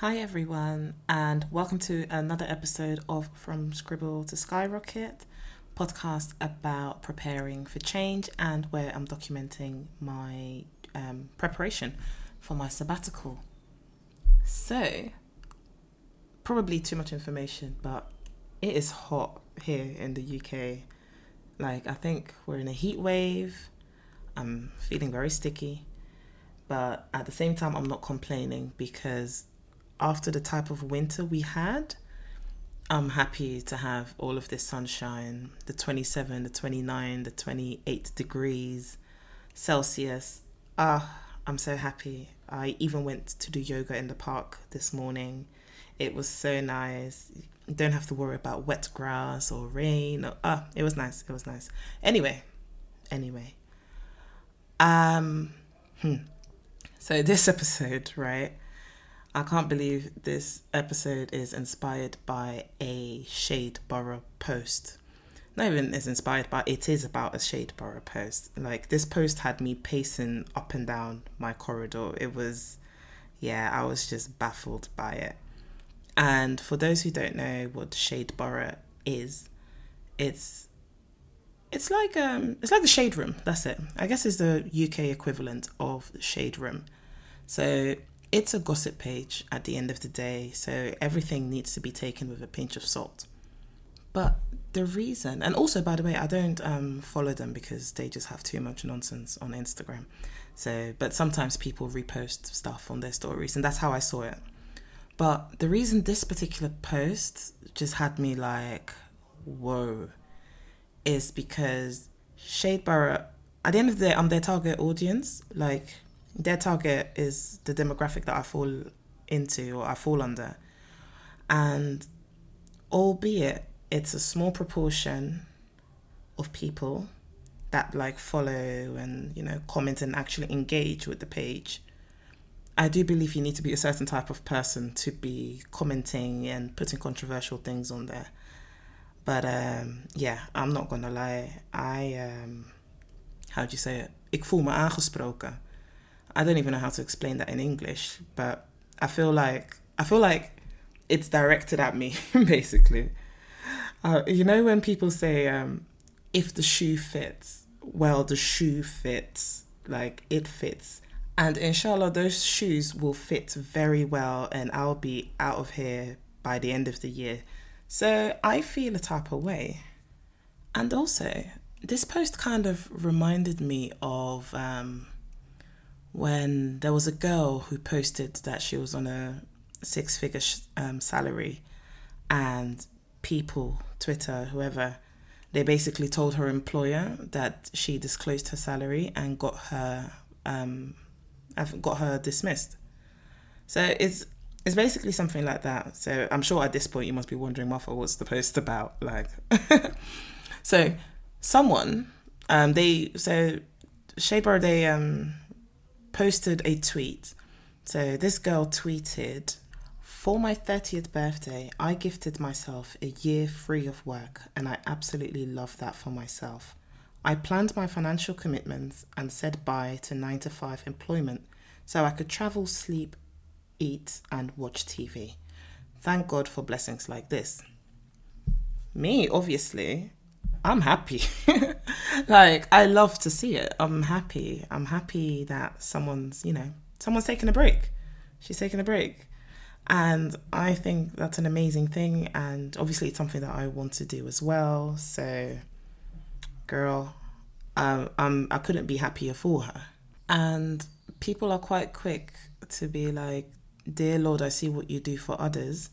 Hi, everyone, and welcome to another episode of From Scribble to Skyrocket podcast about preparing for change and where I'm documenting my um, preparation for my sabbatical. So, probably too much information, but it is hot here in the UK. Like, I think we're in a heat wave. I'm feeling very sticky, but at the same time, I'm not complaining because after the type of winter we had, I'm happy to have all of this sunshine the 27, the 29, the 28 degrees Celsius. Ah, I'm so happy. I even went to do yoga in the park this morning. It was so nice. You don't have to worry about wet grass or rain. ah, it was nice. It was nice. Anyway, anyway. Um, hmm. So this episode, right? I can't believe this episode is inspired by a Shade Borough post. Not even is inspired by it is about a Shade Borough post. Like this post had me pacing up and down my corridor. It was yeah, I was just baffled by it. And for those who don't know what Shade Borough is, it's it's like um it's like the shade room that's it i guess it's the uk equivalent of the shade room so it's a gossip page at the end of the day, so everything needs to be taken with a pinch of salt. But the reason, and also by the way, I don't um, follow them because they just have too much nonsense on Instagram. So, but sometimes people repost stuff on their stories, and that's how I saw it. But the reason this particular post just had me like, whoa, is because Shade Borough, at the end of the day, I'm their target audience. Like, their target is the demographic that I fall into or I fall under. And albeit it's a small proportion of people that like follow and you know comment and actually engage with the page i do believe you need to be a certain type of person to be commenting and putting controversial things on there. But um, yeah i'm not gonna lie. I um, how do you say it? Ik voel me aangesproken I don't even know how to explain that in English, but I feel like I feel like it's directed at me basically. Uh, you know when people say um, if the shoe fits, well the shoe fits, like it fits. And inshallah those shoes will fit very well and I'll be out of here by the end of the year. So I feel a type of way. And also, this post kind of reminded me of um, when there was a girl who posted that she was on a six figure um, salary and people, Twitter, whoever, they basically told her employer that she disclosed her salary and got her um, got her dismissed. So it's it's basically something like that. So I'm sure at this point you must be wondering, Martha, what's the post about? Like, so someone um they so Shaper they um posted a tweet. So this girl tweeted, For my 30th birthday, I gifted myself a year free of work, and I absolutely love that for myself. I planned my financial commitments and said bye to 9 to 5 employment so I could travel, sleep, eat, and watch TV. Thank God for blessings like this. Me, obviously, I'm happy. like I love to see it. I'm happy. I'm happy that someone's, you know, someone's taking a break. She's taking a break. And I think that's an amazing thing and obviously it's something that I want to do as well. So girl, um, I'm I couldn't be happier for her. And people are quite quick to be like, Dear Lord, I see what you do for others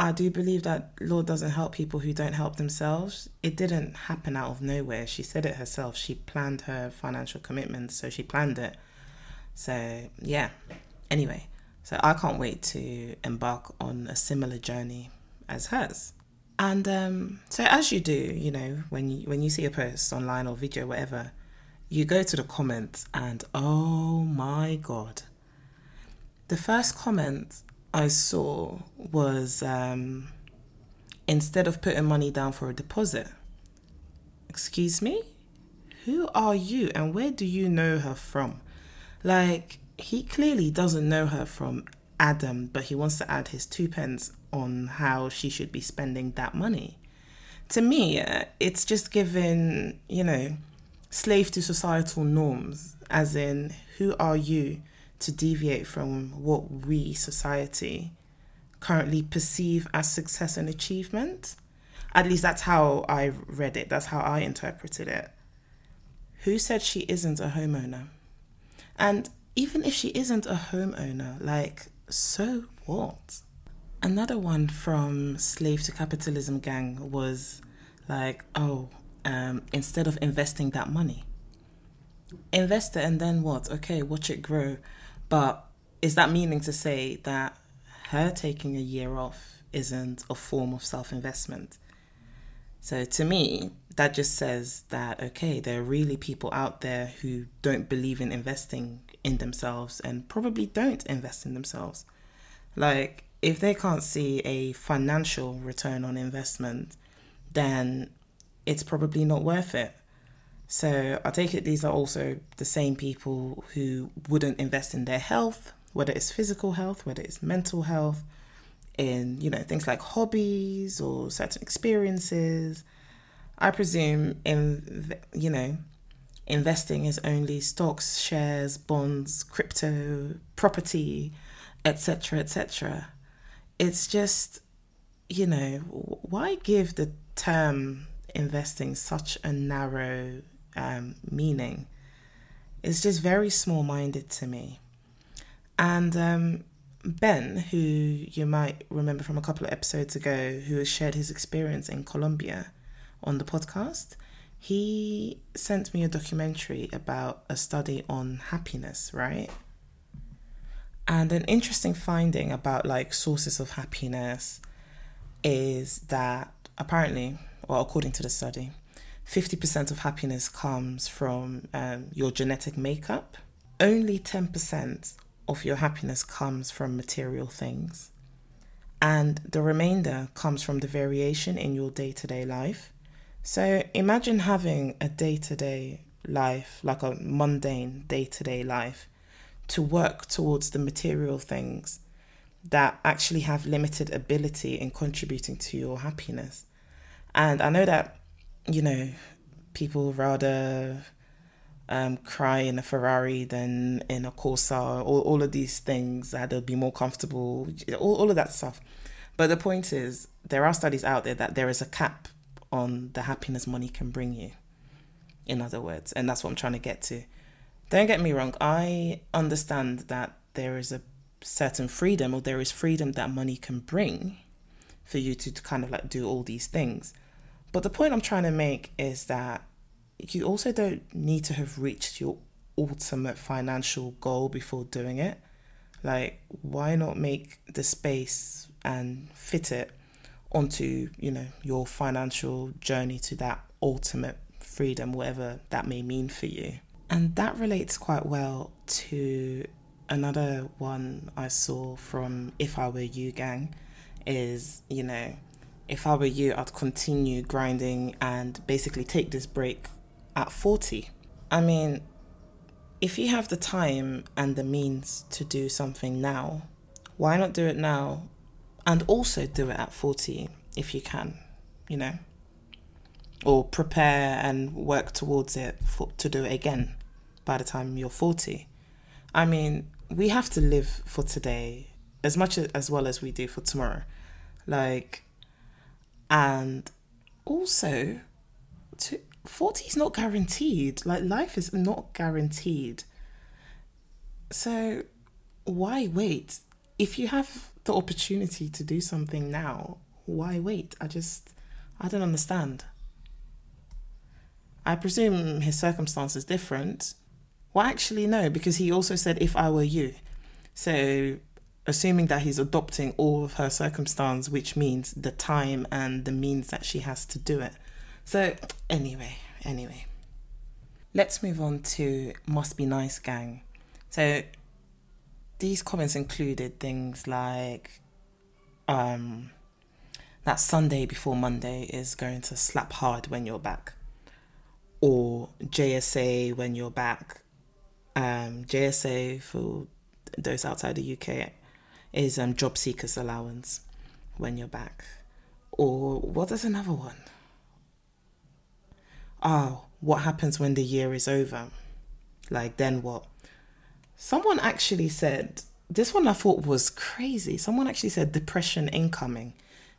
I do believe that Lord doesn't help people who don't help themselves. It didn't happen out of nowhere. She said it herself. She planned her financial commitments, so she planned it. So, yeah. Anyway, so I can't wait to embark on a similar journey as hers. And um, so, as you do, you know, when you when you see a post online or video, whatever, you go to the comments, and oh my god, the first comment I saw was um, instead of putting money down for a deposit, excuse me, who are you and where do you know her from? Like, he clearly doesn't know her from Adam, but he wants to add his two pence on how she should be spending that money. To me, uh, it's just given, you know, slave to societal norms, as in, who are you to deviate from what we, society, currently perceive as success and achievement? At least that's how I read it, that's how I interpreted it. Who said she isn't a homeowner? And even if she isn't a homeowner, like, so what? Another one from Slave to Capitalism Gang was like, oh, um, instead of investing that money, invest it and then what? Okay, watch it grow. But is that meaning to say that her taking a year off isn't a form of self investment? So to me, that just says that, okay, there are really people out there who don't believe in investing in themselves and probably don't invest in themselves. Like, if they can't see a financial return on investment, then it's probably not worth it. So I take it these are also the same people who wouldn't invest in their health, whether it's physical health, whether it's mental health, in you know things like hobbies or certain experiences. I presume in you know investing is only stocks, shares, bonds, crypto, property, etc., etc. It's just, you know, why give the term investing such a narrow um, meaning? It's just very small minded to me. And um, Ben, who you might remember from a couple of episodes ago, who has shared his experience in Colombia on the podcast, he sent me a documentary about a study on happiness, right? And an interesting finding about like sources of happiness is that apparently, well, according to the study, 50% of happiness comes from um, your genetic makeup. Only 10% of your happiness comes from material things. And the remainder comes from the variation in your day to day life so imagine having a day to day life, like a mundane day to day life, to work towards the material things that actually have limited ability in contributing to your happiness. And I know that, you know, people rather um, cry in a Ferrari than in a Corsa, all, all of these things that they'll be more comfortable, all, all of that stuff. But the point is, there are studies out there that there is a cap on the happiness money can bring you. In other words, and that's what I'm trying to get to. Don't get me wrong, I understand that there is a certain freedom or there is freedom that money can bring for you to, to kind of like do all these things. But the point I'm trying to make is that you also don't need to have reached your ultimate financial goal before doing it. Like, why not make the space and fit it onto you know your financial journey to that ultimate freedom whatever that may mean for you and that relates quite well to another one i saw from if i were you gang is you know if i were you i'd continue grinding and basically take this break at 40 i mean if you have the time and the means to do something now why not do it now and also do it at 40 if you can, you know, or prepare and work towards it for, to do it again by the time you're 40. I mean, we have to live for today as much as well as we do for tomorrow. Like, and also, to, 40 is not guaranteed. Like, life is not guaranteed. So, why wait? If you have the opportunity to do something now, why wait? I just, I don't understand. I presume his circumstance is different. Well, actually, no, because he also said, if I were you. So, assuming that he's adopting all of her circumstance, which means the time and the means that she has to do it. So, anyway, anyway. Let's move on to Must Be Nice Gang. So, these comments included things like um, that Sunday before Monday is going to slap hard when you're back, or JSA when you're back. Um, JSA for those outside the UK is um, job seekers allowance when you're back. Or what is another one? Oh, what happens when the year is over? Like, then what? Someone actually said, this one I thought was crazy. Someone actually said depression incoming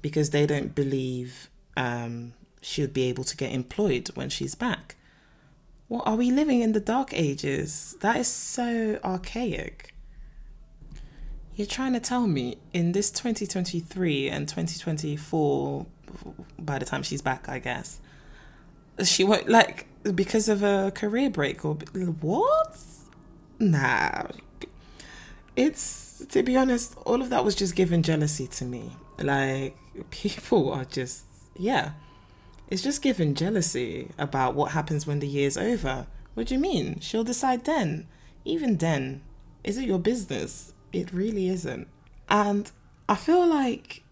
because they don't believe um, she'll be able to get employed when she's back. What are we living in the dark ages? That is so archaic. You're trying to tell me in this 2023 and 2024, by the time she's back, I guess, she won't like because of a career break or what? Nah. It's to be honest, all of that was just given jealousy to me. Like people are just yeah. It's just given jealousy about what happens when the year's over. What do you mean? She'll decide then. Even then, is it your business? It really isn't. And I feel like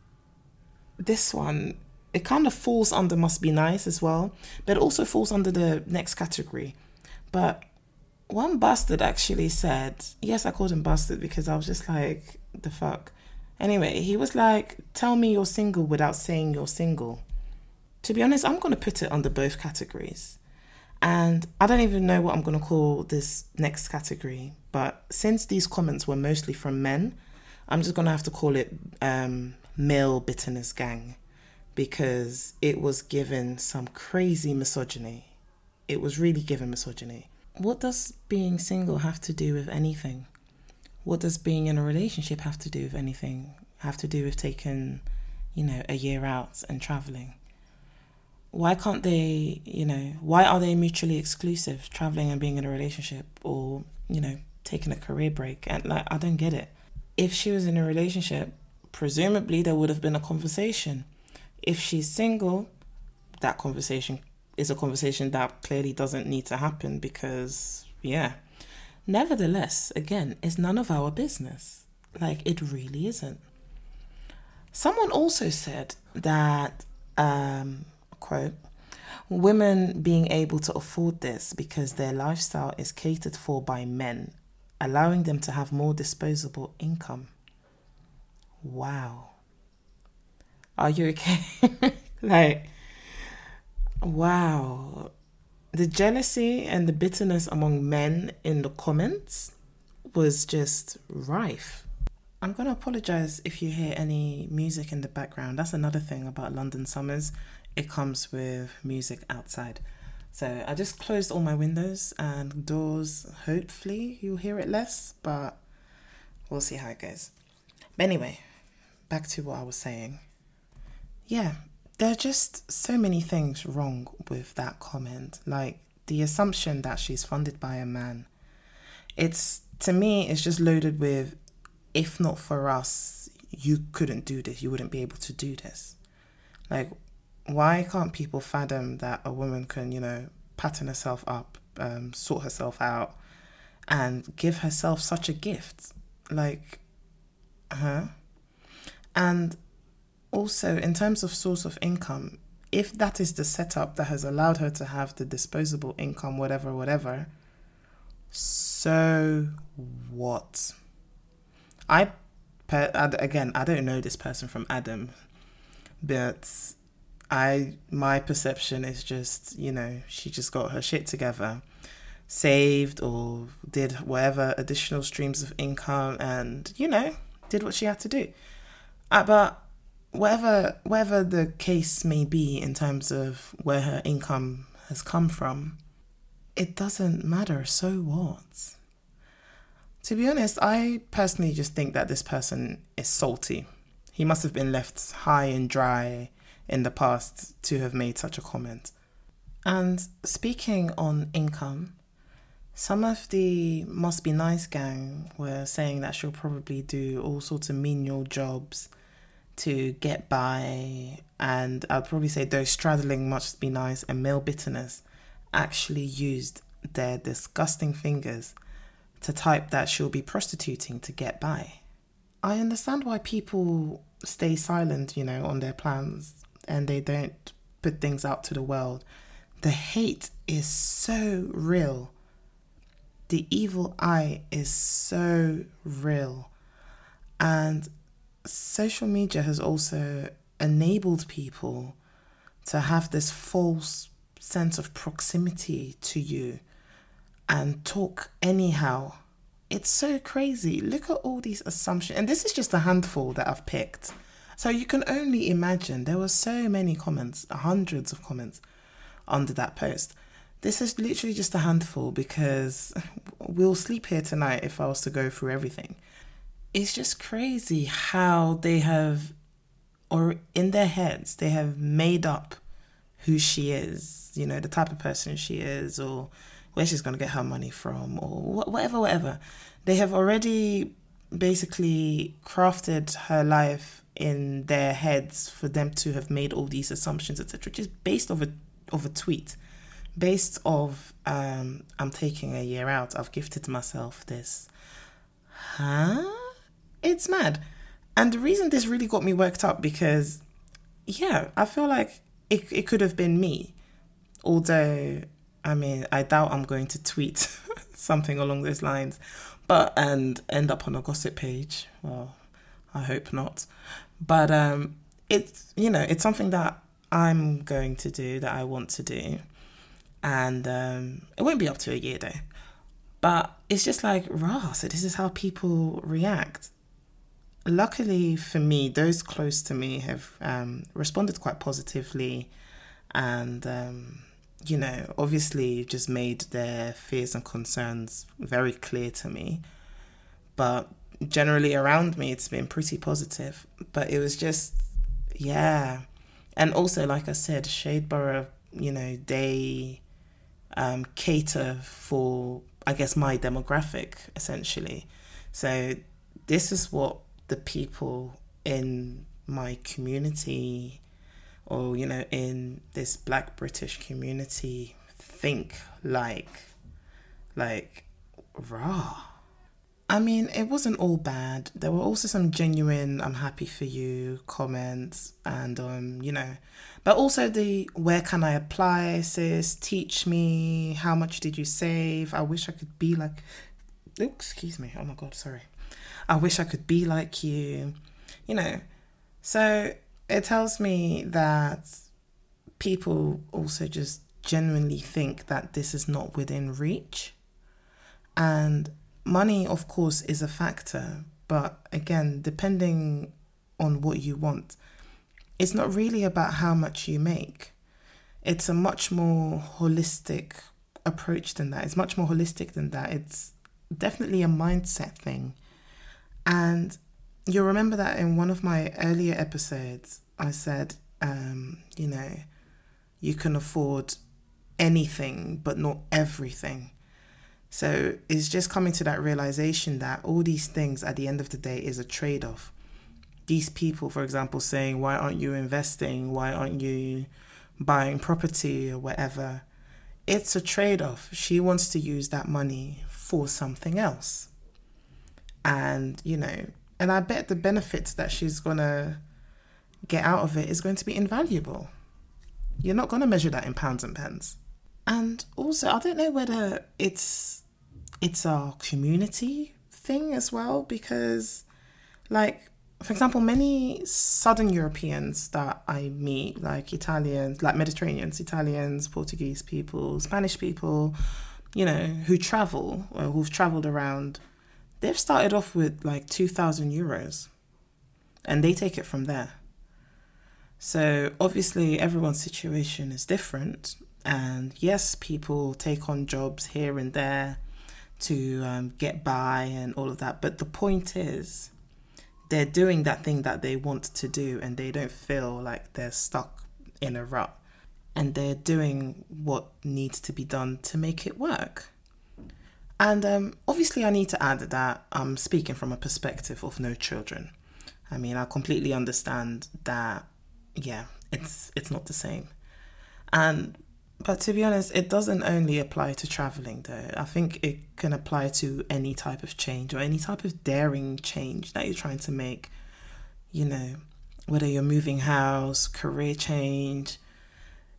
this one, it kind of falls under must be nice as well, but it also falls under the next category. But one bastard actually said, yes, I called him bastard because I was just like, the fuck. Anyway, he was like, tell me you're single without saying you're single. To be honest, I'm going to put it under both categories. And I don't even know what I'm going to call this next category. But since these comments were mostly from men, I'm just going to have to call it um, male bitterness gang because it was given some crazy misogyny. It was really given misogyny. What does being single have to do with anything? What does being in a relationship have to do with anything? Have to do with taking, you know, a year out and traveling? why can't they, you know, why are they mutually exclusive, traveling and being in a relationship or, you know, taking a career break? And like, I don't get it. If she was in a relationship, presumably there would have been a conversation. If she's single, that conversation is a conversation that clearly doesn't need to happen because, yeah. Nevertheless, again, it's none of our business. Like, it really isn't. Someone also said that um, quote, women being able to afford this because their lifestyle is catered for by men, allowing them to have more disposable income. Wow. Are you okay? like, wow. The jealousy and the bitterness among men in the comments was just rife. I'm going to apologize if you hear any music in the background. That's another thing about London summers it comes with music outside. So I just closed all my windows and doors. Hopefully you'll hear it less, but we'll see how it goes. But anyway, back to what I was saying. Yeah, there are just so many things wrong with that comment. Like the assumption that she's funded by a man. It's to me, it's just loaded with if not for us, you couldn't do this, you wouldn't be able to do this. Like why can't people fathom that a woman can, you know, pattern herself up, um, sort herself out, and give herself such a gift? Like, huh? And also, in terms of source of income, if that is the setup that has allowed her to have the disposable income, whatever, whatever, so what? I, again, I don't know this person from Adam, but I my perception is just, you know, she just got her shit together, saved or did whatever additional streams of income and, you know, did what she had to do. Uh, but whatever whatever the case may be in terms of where her income has come from, it doesn't matter. So what? To be honest, I personally just think that this person is salty. He must have been left high and dry in the past to have made such a comment. And speaking on income, some of the Must Be Nice gang were saying that she'll probably do all sorts of menial jobs to get by, and I'd probably say those straddling Must Be Nice and male bitterness actually used their disgusting fingers to type that she'll be prostituting to get by. I understand why people stay silent, you know, on their plans and they don't put things out to the world. The hate is so real. The evil eye is so real. And social media has also enabled people to have this false sense of proximity to you and talk anyhow. It's so crazy. Look at all these assumptions. And this is just a handful that I've picked. So you can only imagine there were so many comments, hundreds of comments under that post. This is literally just a handful because we'll sleep here tonight if I was to go through everything. It's just crazy how they have, or in their heads, they have made up who she is, you know, the type of person she is, or where she's going to get her money from, or whatever, whatever. They have already basically crafted her life in their heads for them to have made all these assumptions, etc., just based off a of a tweet, based of um, I'm taking a year out. I've gifted myself this. Huh? It's mad. And the reason this really got me worked up because, yeah, I feel like it, it could have been me. Although, I mean, I doubt I'm going to tweet something along those lines, but and end up on a gossip page. Well, I hope not. But um, it's you know it's something that I'm going to do that I want to do, and um, it won't be up to a year though. But it's just like rah. So this is how people react luckily for me, those close to me have um, responded quite positively and, um, you know, obviously just made their fears and concerns very clear to me. But generally around me, it's been pretty positive. But it was just, yeah. And also, like I said, Shadeborough, you know, they um, cater for, I guess, my demographic essentially. So this is what the people in my community or you know in this black british community think like like raw i mean it wasn't all bad. There were also some genuine i'm happy for you comments and um you know but also the where can i apply sis? Teach me. How much did you save? I wish i could be like excuse me. Oh my god sorry. I wish I could be like you, you know. So it tells me that people also just genuinely think that this is not within reach. And money, of course, is a factor. But again, depending on what you want, it's not really about how much you make. It's a much more holistic approach than that. It's much more holistic than that. It's definitely a mindset thing. And you'll remember that in one of my earlier episodes, I said, um, you know, you can afford anything, but not everything. So it's just coming to that realization that all these things at the end of the day is a trade off. These people, for example, saying, Why aren't you investing? Why aren't you buying property or whatever? It's a trade off. She wants to use that money for something else and you know and i bet the benefits that she's going to get out of it is going to be invaluable. You're not going to measure that in pounds and pence. And also i don't know whether it's it's a community thing as well because like for example many southern europeans that i meet like italians like mediterraneans italians portuguese people spanish people you know who travel or who've traveled around they've started off with like 2,000 euros and they take it from there. So obviously, everyone's situation is different. And yes, people take on jobs here and there to um, get by and all of that. But the point is, they're doing that thing that they want to do and they don't feel like they're stuck in a rut. And they're doing what needs to be done to make it work. And um, obviously, I need to add that I'm speaking from a perspective of no children. I mean, I completely understand that, yeah, it's it's not the same. And but to be honest, it doesn't only apply to traveling though. I think it can apply to any type of change or any type of daring change that you're trying to make. You know, whether you're moving house, career change,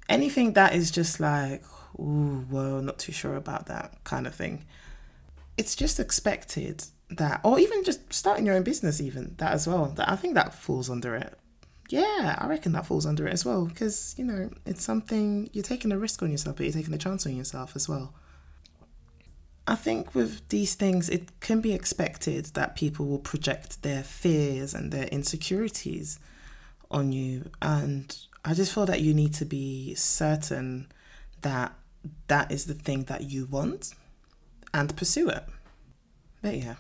anything that is just like, ooh, well, not too sure about that kind of thing it's just expected that or even just starting your own business even that as well that i think that falls under it. Yeah i reckon that falls under it as well because you know it's something you're taking a risk on yourself but you're taking a chance on yourself as well. I think with these things it can be expected that people will project their fears and their insecurities on you and i just feel that you need to be certain that that is the thing that you want and pursue it but yeah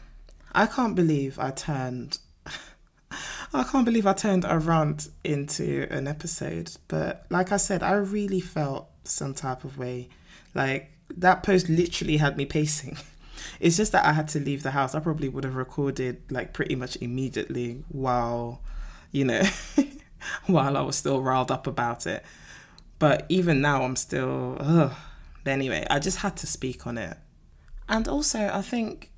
I can't believe I turned. I can't believe I turned a rant into an episode. But like I said, I really felt some type of way. Like that post literally had me pacing. It's just that I had to leave the house. I probably would have recorded like pretty much immediately while, you know, while I was still riled up about it. But even now, I'm still. Ugh. But anyway, I just had to speak on it. And also, I think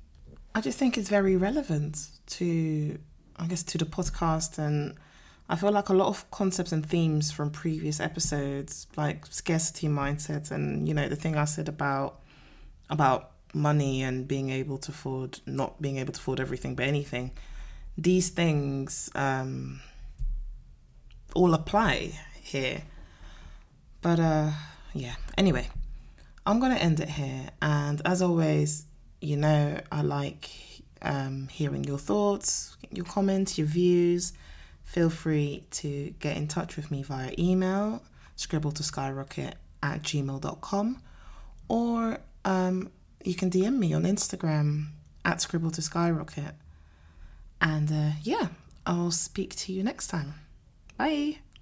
I just think it's very relevant to, I guess, to the podcast. And I feel like a lot of concepts and themes from previous episodes, like scarcity mindset, and you know, the thing I said about about money and being able to afford, not being able to afford everything, but anything. These things um, all apply here. But uh, yeah. Anyway, I'm gonna end it here, and as always you know, I like um, hearing your thoughts, your comments, your views. Feel free to get in touch with me via email, scribble to skyrocket at gmail.com, or um, you can DM me on Instagram at scribble to skyrocket. And uh, yeah, I'll speak to you next time. Bye.